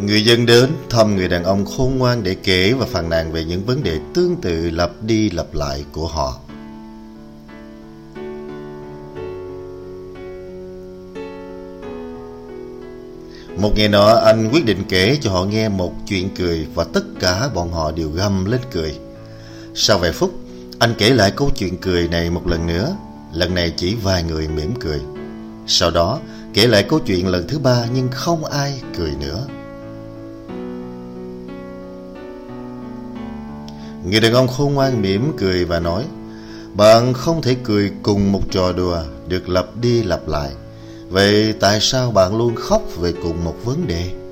Người dân đến thăm người đàn ông khôn ngoan để kể và phàn nàn về những vấn đề tương tự lặp đi lặp lại của họ. Một ngày nọ anh quyết định kể cho họ nghe một chuyện cười và tất cả bọn họ đều gầm lên cười. Sau vài phút, anh kể lại câu chuyện cười này một lần nữa, lần này chỉ vài người mỉm cười. Sau đó, kể lại câu chuyện lần thứ ba nhưng không ai cười nữa. Người đàn ông khôn ngoan mỉm cười và nói, Bạn không thể cười cùng một trò đùa, được lặp đi lặp lại Vậy tại sao bạn luôn khóc về cùng một vấn đề?